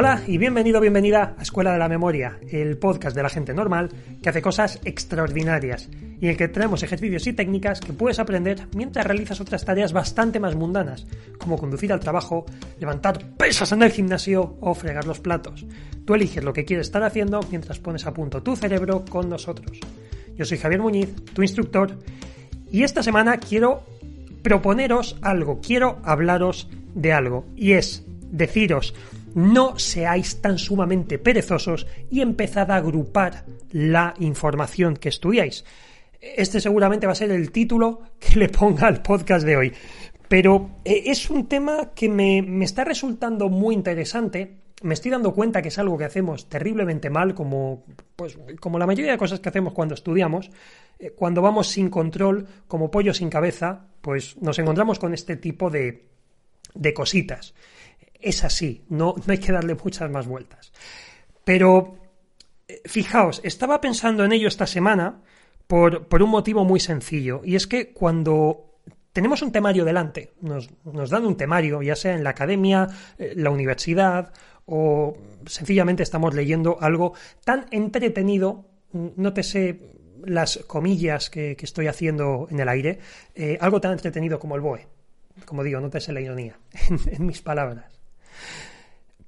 Hola y bienvenido, bienvenida a Escuela de la Memoria, el podcast de la gente normal que hace cosas extraordinarias y en el que traemos ejercicios y técnicas que puedes aprender mientras realizas otras tareas bastante más mundanas, como conducir al trabajo, levantar pesas en el gimnasio o fregar los platos. Tú eliges lo que quieres estar haciendo mientras pones a punto tu cerebro con nosotros. Yo soy Javier Muñiz, tu instructor, y esta semana quiero proponeros algo, quiero hablaros de algo, y es deciros, no seáis tan sumamente perezosos y empezad a agrupar la información que estudiáis. Este seguramente va a ser el título que le ponga al podcast de hoy. Pero eh, es un tema que me, me está resultando muy interesante me estoy dando cuenta que es algo que hacemos terriblemente mal, como, pues, como la mayoría de cosas que hacemos cuando estudiamos. Eh, cuando vamos sin control, como pollo sin cabeza, pues nos encontramos con este tipo de, de cositas. Es así, no, no hay que darle muchas más vueltas. Pero, eh, fijaos, estaba pensando en ello esta semana por, por un motivo muy sencillo, y es que cuando tenemos un temario delante, nos, nos, dan un temario, ya sea en la academia, eh, la universidad o sencillamente estamos leyendo algo tan entretenido, no te sé las comillas que, estoy haciendo en el aire, eh, algo tan entretenido como el BOE. Como digo, no te sé la ironía en, mis palabras.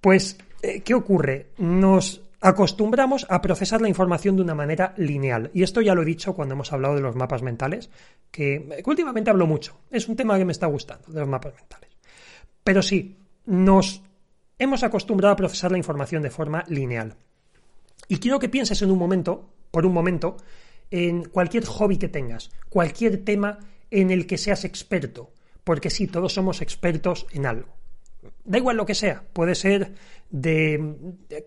Pues, eh, ¿qué ocurre? Nos acostumbramos a procesar la información de una manera lineal. Y esto ya lo he dicho cuando hemos hablado de los mapas mentales, que, que últimamente hablo mucho. Es un tema que me está gustando, de los mapas mentales. Pero sí, nos hemos acostumbrado a procesar la información de forma lineal. Y quiero que pienses en un momento, por un momento, en cualquier hobby que tengas, cualquier tema en el que seas experto, porque sí, todos somos expertos en algo. Da igual lo que sea, puede ser de,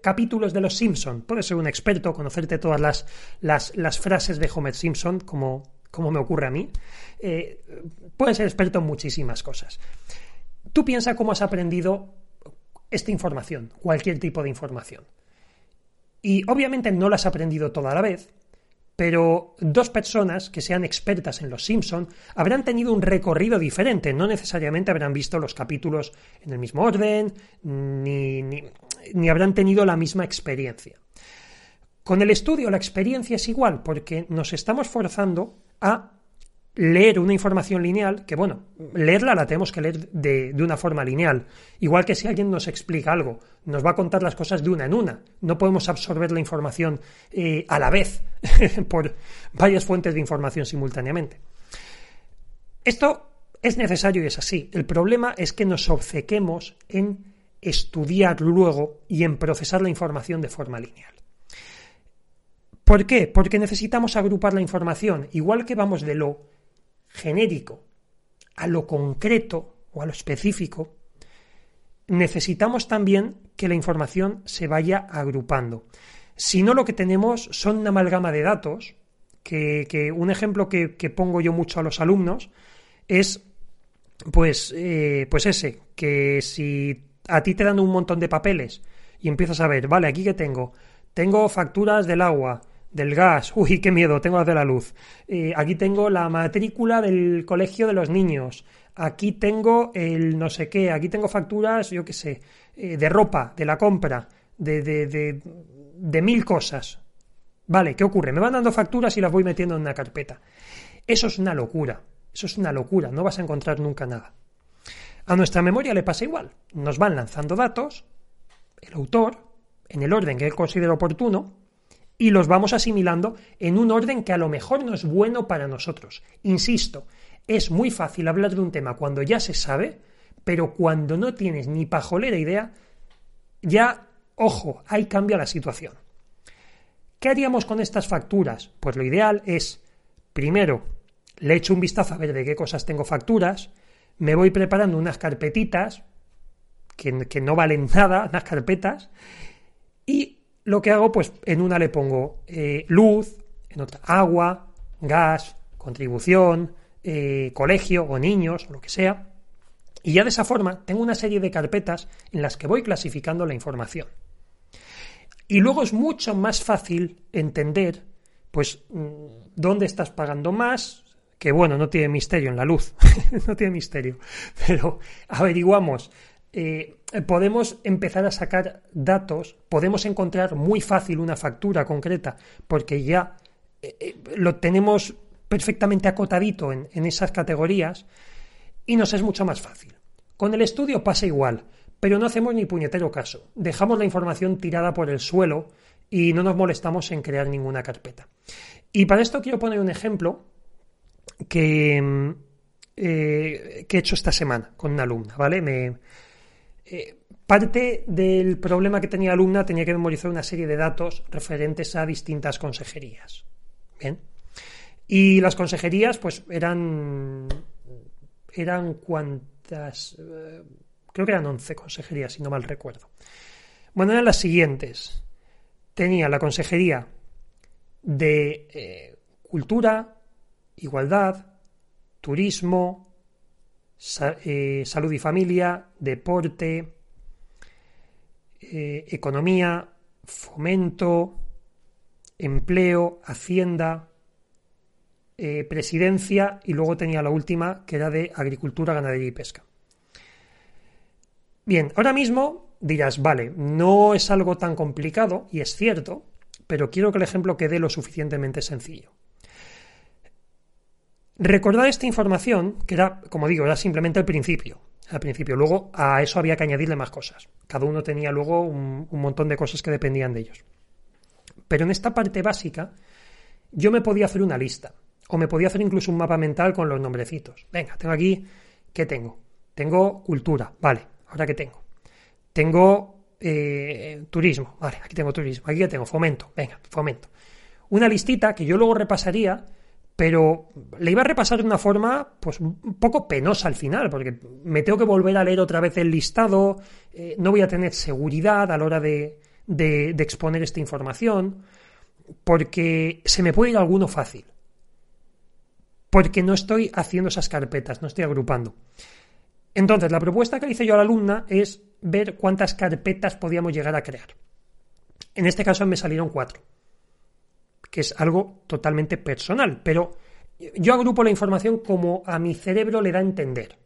capítulos de Los Simpson, puedes ser un experto, conocerte todas las, las, frases de Homer Simpson, como, como me ocurre a mí, eh, puedes ser experto en muchísimas cosas. Tú piensa cómo has aprendido esta información, cualquier tipo de información. Y obviamente no la has aprendido toda la vez, pero dos personas que sean expertas en Los Simpson habrán tenido un recorrido diferente, no necesariamente habrán visto los capítulos en el mismo orden, ni, ni, ni habrán tenido la misma experiencia. Con el estudio la experiencia es igual, porque nos estamos forzando a leer una información lineal, que bueno, leerla la tenemos que leer de, una forma lineal. Igual que si alguien nos explica algo, nos va a contar las cosas de una en una. No podemos absorber la información eh, a la vez por varias fuentes de información simultáneamente. Esto es necesario y es así. El problema es que nos obcequemos en estudiar luego y en procesar la información de forma lineal. ¿Por qué? Porque necesitamos agrupar la información, igual que vamos de lo genérico a lo concreto o a lo específico, necesitamos también que la información se vaya agrupando. Si no, lo que tenemos son una amalgama de datos, que, un ejemplo que, pongo yo mucho a los alumnos es, pues, eh, pues ese, que si a ti te dan un montón de papeles y empiezas a ver, vale, aquí que tengo, tengo facturas del agua, del gas, uy, qué miedo, tengo las de la luz. Eh, aquí tengo la matrícula del colegio de los niños. Aquí tengo el no sé qué, aquí tengo facturas, yo qué sé, eh, de ropa, de la compra, de, de, de, de mil cosas. Vale, ¿qué ocurre? Me van dando facturas y las voy metiendo en una carpeta. Eso es una locura, eso es una locura, no vas a encontrar nunca nada. A nuestra memoria le pasa igual, nos van lanzando datos, el autor, en el orden que él considera oportuno, y los vamos asimilando en un orden que a lo mejor no es bueno para nosotros. Insisto, es muy fácil hablar de un tema cuando ya se sabe, pero cuando no tienes ni pajolera idea, ya, ojo, ahí cambia la situación. ¿Qué haríamos con estas facturas? Pues lo ideal es, primero, le echo un vistazo a ver de qué cosas tengo facturas, me voy preparando unas carpetitas, que, que no valen nada, unas carpetas, y lo que hago, pues en una le pongo eh, luz, en otra agua, gas, contribución, eh, colegio o niños o lo que sea. Y ya de esa forma tengo una serie de carpetas en las que voy clasificando la información. Y luego es mucho más fácil entender, pues, mm, dónde estás pagando más, que bueno, no tiene misterio en la luz, no tiene misterio, pero averiguamos eh, podemos empezar a sacar datos, podemos encontrar muy fácil una factura concreta, porque ya eh, eh, lo tenemos perfectamente acotadito en, en esas categorías y nos es mucho más fácil. Con el estudio pasa igual, pero no hacemos ni puñetero caso. Dejamos la información tirada por el suelo y no nos molestamos en crear ninguna carpeta. Y para esto quiero poner un ejemplo que, mm, que he hecho esta semana con una alumna, ¿vale? Me, eh, parte del problema que tenía alumna tenía que memorizar una serie de datos referentes a distintas consejerías. Bien. Y las consejerías, pues eran. eran cuantas. Eh, creo que eran 11 consejerías, si no mal recuerdo. Bueno, eran las siguientes. Tenía la consejería de eh, cultura, igualdad, turismo, eh, salud y familia, deporte, eh, economía, fomento, empleo, hacienda, eh, presidencia y luego tenía la última que era de agricultura, ganadería y pesca. Bien, ahora mismo dirás, vale, no es algo tan complicado y es cierto, pero quiero que el ejemplo quede lo suficientemente sencillo. Recordad esta información, que era, como digo, era simplemente el principio. Al principio. Luego a eso había que añadirle más cosas. Cada uno tenía luego un, montón de cosas que dependían de ellos. Pero en esta parte básica, yo me podía hacer una lista. O me podía hacer incluso un mapa mental con los nombrecitos. Venga, tengo aquí. ¿Qué tengo? Tengo cultura. Vale, ahora qué tengo. Tengo eh, turismo. Vale, aquí tengo turismo. Aquí qué tengo. Fomento. Venga, fomento. Una listita que yo luego repasaría pero le iba a repasar de una forma pues un poco penosa al final, porque me tengo que volver a leer otra vez el listado, eh, no voy a tener seguridad a la hora de, de, exponer esta información, porque se me puede ir alguno fácil, porque no estoy haciendo esas carpetas, no estoy agrupando. Entonces, la propuesta que le hice yo a la alumna es ver cuántas carpetas podíamos llegar a crear. En este caso me salieron cuatro que es algo totalmente personal, pero yo agrupo la información como a mi cerebro le da a entender.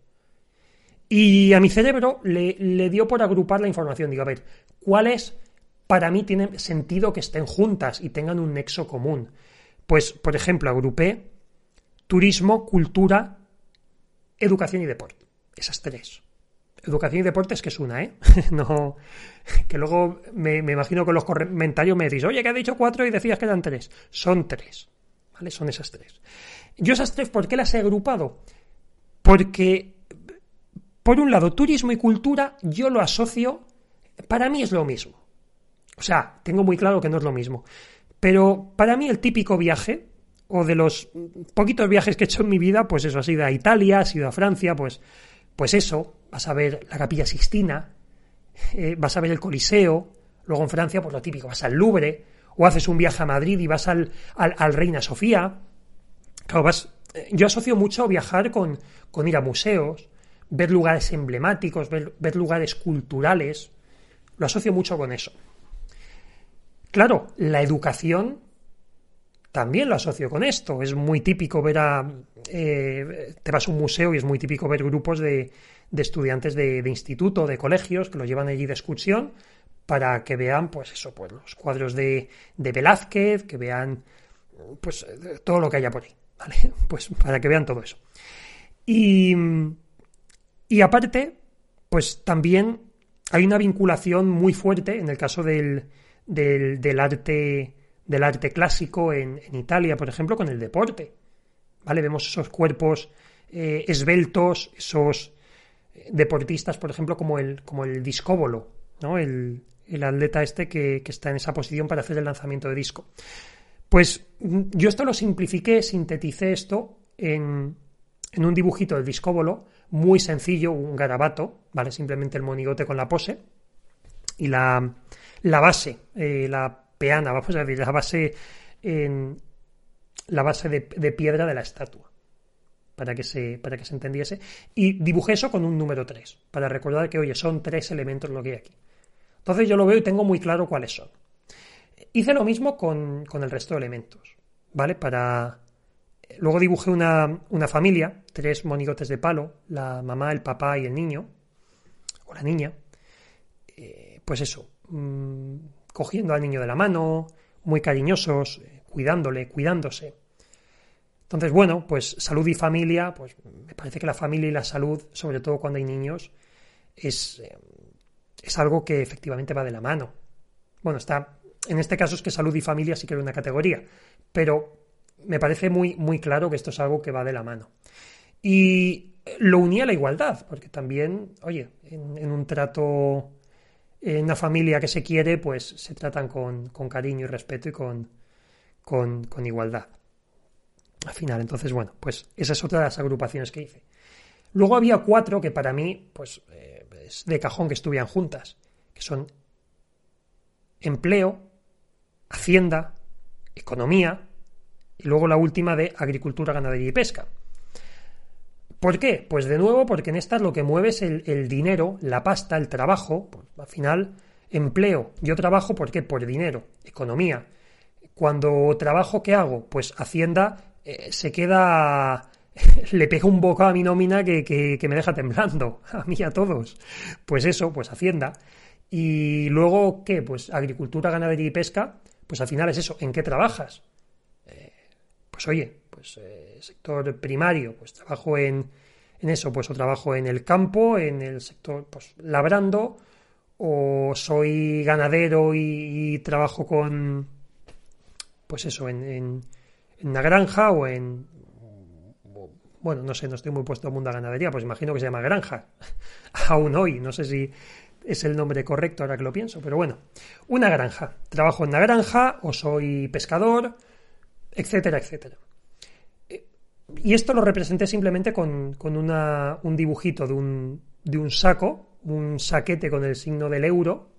Y a mi cerebro le, le dio por agrupar la información. Digo, a ver, ¿cuáles para mí tienen sentido que estén juntas y tengan un nexo común? Pues, por ejemplo, agrupé turismo, cultura, educación y deporte. Esas tres. Educación y deportes, que es una, ¿eh? no, que luego me, imagino que los comentarios me decís, oye, que ha dicho cuatro y decías que eran tres. Son tres, ¿vale? Son esas tres. Yo esas tres, ¿por qué las he agrupado? Porque, por un lado, turismo y cultura, yo lo asocio, para mí es lo mismo. O sea, tengo muy claro que no es lo mismo. Pero para mí el típico viaje, o de los poquitos viajes que he hecho en mi vida, pues eso, ha sido a Italia, ha sido a Francia, pues pues eso, vas a ver la capilla Sixtina, eh, vas a ver el Coliseo, luego en Francia, pues lo típico, vas al Louvre, o haces un viaje a Madrid y vas al, al, Reina Sofía. Claro, vas, eh, yo asocio mucho viajar con, con ir a museos, ver lugares emblemáticos, ver, ver lugares culturales, lo asocio mucho con eso. Claro, la educación también lo asocio con esto. Es muy típico ver a... Eh, te vas a un museo y es muy típico ver grupos de, estudiantes de, instituto, de colegios, que los llevan allí de excursión para que vean, pues eso, pues los cuadros de, de Velázquez, que vean, pues todo lo que haya por ahí, ¿vale? Pues para que vean todo eso. Y, y aparte, pues también hay una vinculación muy fuerte en el caso del, del arte del arte clásico en, Italia, por ejemplo, con el deporte. ¿Vale? Vemos esos cuerpos eh, esbeltos, esos eh, deportistas, por ejemplo, como el, como el discóbolo, ¿no? El, atleta este que, está en esa posición para hacer el lanzamiento de disco. Pues mm, yo esto lo simplifiqué, sinteticé esto en, en un dibujito del discóbolo, muy sencillo, un garabato, ¿vale? Simplemente el monigote con la pose. Y la, la base, eh, la peana, vamos a decir, la base, la base de, piedra de la estatua, para que, se, para que se entendiese. Y dibujé eso con un número 3, para recordar que, oye, son tres elementos lo que hay aquí. Entonces yo lo veo y tengo muy claro cuáles son. Hice lo mismo con, con el resto de elementos, ¿vale? Para... Luego dibujé una, una familia, tres monigotes de palo, la mamá, el papá y el niño, o la niña, eh, pues eso, mm, cogiendo al niño de la mano, muy cariñosos, eh, cuidándole, cuidándose. Entonces, bueno, pues salud y familia, pues me parece que la familia y la salud, sobre todo cuando hay niños, es, eh, es algo que efectivamente va de la mano. Bueno, está, en este caso es que salud y familia sí que es una categoría, pero me parece muy, muy claro que esto es algo que va de la mano. Y lo unía a la igualdad, porque también, oye, en, un trato, en una familia que se quiere, pues se tratan con, cariño y respeto y con, con, igualdad. Al final, entonces, bueno, pues esa es otra de las agrupaciones que hice. Luego había cuatro que para mí, pues, eh, es de cajón que estuvieran juntas, que son empleo, hacienda, economía y luego la última de agricultura, ganadería y pesca. ¿Por qué? Pues de nuevo porque en estas lo que mueve es el, dinero, la pasta, el trabajo, al final empleo. Yo trabajo ¿por qué? Por dinero, economía. Cuando trabajo, ¿qué hago? Pues Hacienda eh, se queda le pega un bocado a mi nómina que, que, me deja temblando, a mí a todos. Pues eso, pues Hacienda. Y luego, ¿qué? Pues agricultura, ganadería y pesca, pues al final es eso, ¿en qué trabajas? Eh, pues oye, pues eh, sector primario, pues trabajo en, en eso, pues o trabajo en el campo, en el sector, pues labrando, o soy ganadero y, trabajo con, pues eso, en, en, en, una granja o en, bueno, no sé, no estoy muy puesto en mundo de ganadería, pues imagino que se llama granja, aún hoy, no sé si es el nombre correcto ahora que lo pienso, pero bueno, una granja, trabajo en una granja o soy pescador, etcétera, etcétera. Y esto lo representé simplemente con, con una, un dibujito de un, de un saco, un saquete con el signo del euro,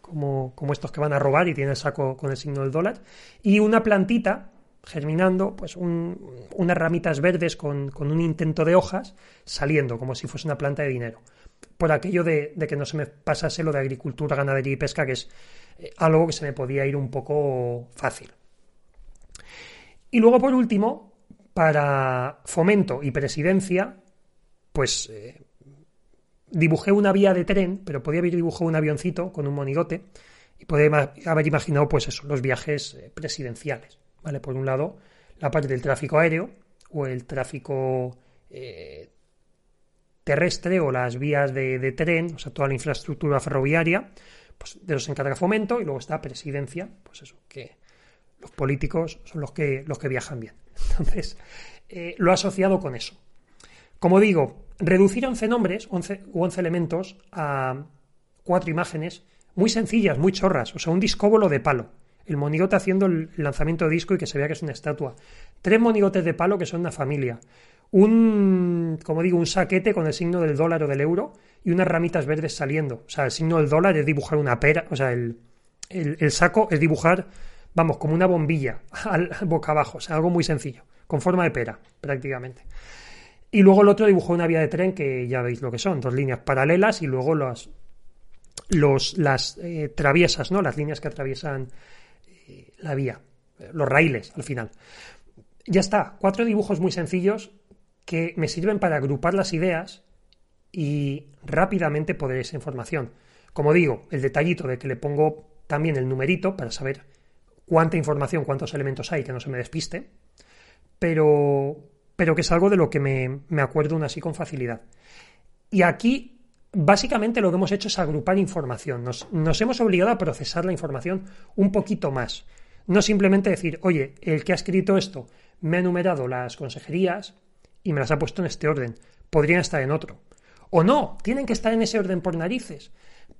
como, como estos que van a robar y tienen el saco con el signo del dólar, y una plantita germinando, pues unas ramitas verdes con, con, un intento de hojas saliendo, como si fuese una planta de dinero. Por aquello de, de, que no se me pasase lo de agricultura, ganadería y pesca, que es eh, algo que se me podía ir un poco fácil. Y luego, por último, para fomento y presidencia, pues eh, dibujé una vía de tren, pero podía haber dibujado un avioncito con un monigote y podía haber imaginado, pues eso, los viajes eh, presidenciales. ¿vale? Por un lado, la parte del tráfico aéreo o el tráfico eh, terrestre o las vías de, tren, o sea, toda la infraestructura ferroviaria, pues de los encarga fomento y luego está presidencia, pues eso, que los políticos son los que, los que viajan bien. Entonces, eh, lo asociado con eso. Como digo, reducir 11 nombres 11, u 11 elementos a cuatro imágenes muy sencillas, muy chorras, o sea, un discóbolo de palo el monigote haciendo el lanzamiento de disco y que se vea que es una estatua. Tres monigotes de palo que son una familia. Un, como digo, un saquete con el signo del dólar o del euro y unas ramitas verdes saliendo. O sea, el signo del dólar es dibujar una pera, o sea, el, el, saco es dibujar, vamos, como una bombilla al, boca abajo, o sea, algo muy sencillo, con forma de pera, prácticamente. Y luego el otro dibujó una vía de tren que ya veis lo que son, dos líneas paralelas y luego los, las eh, traviesas, ¿no? Las líneas que atraviesan la vía, los raíles al final. Ya está, cuatro dibujos muy sencillos que me sirven para agrupar las ideas y rápidamente poder esa información. Como digo, el detallito de que le pongo también el numerito para saber cuánta información, cuántos elementos hay, que no se me despiste, pero, pero que es algo de lo que me, me acuerdo aún así con facilidad. Y aquí básicamente lo que hemos hecho es agrupar información. Nos, nos, hemos obligado a procesar la información un poquito más. No simplemente decir, oye, el que ha escrito esto me ha enumerado las consejerías y me las ha puesto en este orden. Podrían estar en otro. O no, tienen que estar en ese orden por narices.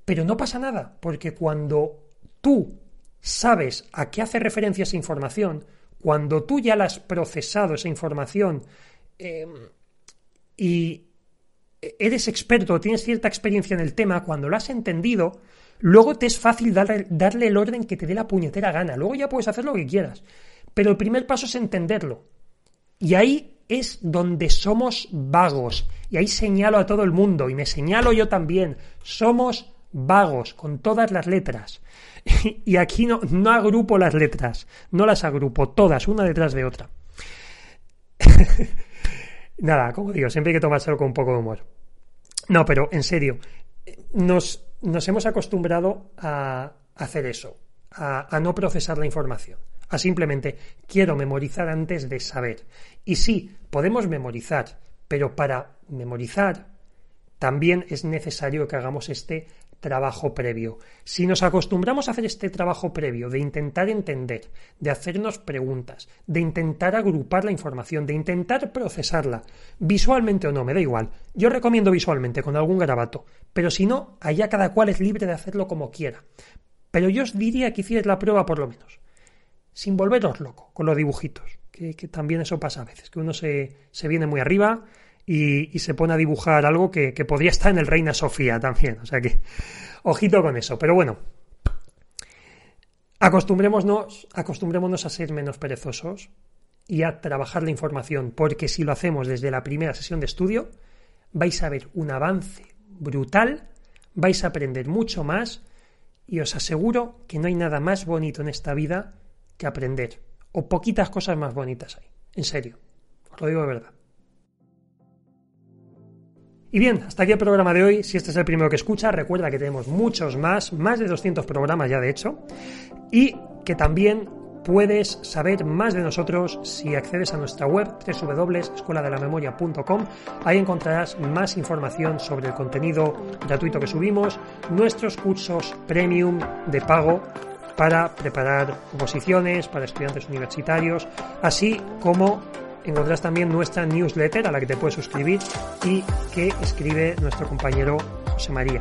Pero no pasa nada, porque cuando tú sabes a qué hace referencia esa información, cuando tú ya la has procesado esa información eh, y, eres experto, tienes cierta experiencia en el tema, cuando lo has entendido, luego te es fácil darle, el orden que te dé la puñetera gana. Luego ya puedes hacer lo que quieras. Pero el primer paso es entenderlo. Y ahí es donde somos vagos. Y ahí señalo a todo el mundo, y me señalo yo también. Somos vagos, con todas las letras. Y aquí no, agrupo las letras, no las agrupo todas, una detrás de otra. Nada, como digo, siempre hay que tomárselo con un poco de humor. No, pero en serio, nos, nos hemos acostumbrado a hacer eso, a no procesar la información a simplemente quiero memorizar antes de saber. Y sí, podemos memorizar, pero para memorizar también es necesario que hagamos este trabajo previo. Si nos acostumbramos a hacer este trabajo previo, de intentar entender, de hacernos preguntas, de intentar agrupar la información, de intentar procesarla, visualmente o no, me da igual. Yo recomiendo visualmente con algún garabato, pero si no, allá cada cual es libre de hacerlo como quiera. Pero yo os diría que hicierais la prueba por lo menos, sin volveros loco con los dibujitos, que, también eso pasa a veces, que uno se, se viene muy arriba, y, se pone a dibujar algo que, podría estar en el Reina Sofía también. O sea que, ojito con eso. Pero bueno, acostumbrémonos, acostumbrémonos a ser menos perezosos y a trabajar la información, porque si lo hacemos desde la primera sesión de estudio, vais a ver un avance brutal, vais a aprender mucho más y os aseguro que no hay nada más bonito en esta vida que aprender, o poquitas cosas más bonitas hay, en serio, os lo digo de verdad. Y bien, hasta aquí el programa de hoy. Si este es el primero que escucha, recuerda que tenemos muchos más, más de 200 programas ya de hecho, y que también puedes saber más de nosotros si accedes a nuestra web www.escueladelamemoria.com. Ahí encontrarás más información sobre el contenido gratuito que subimos, nuestros cursos premium de pago para preparar oposiciones para estudiantes universitarios, así como encontrarás también nuestra newsletter a la que te puedes suscribir y que escribe nuestro compañero José María,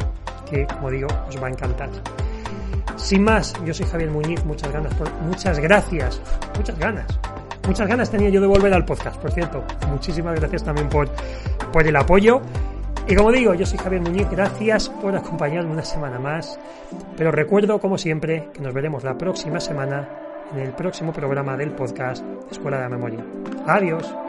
que como digo os va a encantar. Sin más, yo soy Javier Muñiz, muchas ganas, por, muchas gracias, muchas ganas, muchas ganas tenía yo de volver al podcast, por cierto. Muchísimas gracias también por, por el apoyo. Y como digo, yo soy Javier Muñiz, gracias por acompañarme una semana más. Pero recuerdo, como siempre, que nos veremos la próxima semana en el próximo programa del podcast Escuela de la Memoria. Adiós.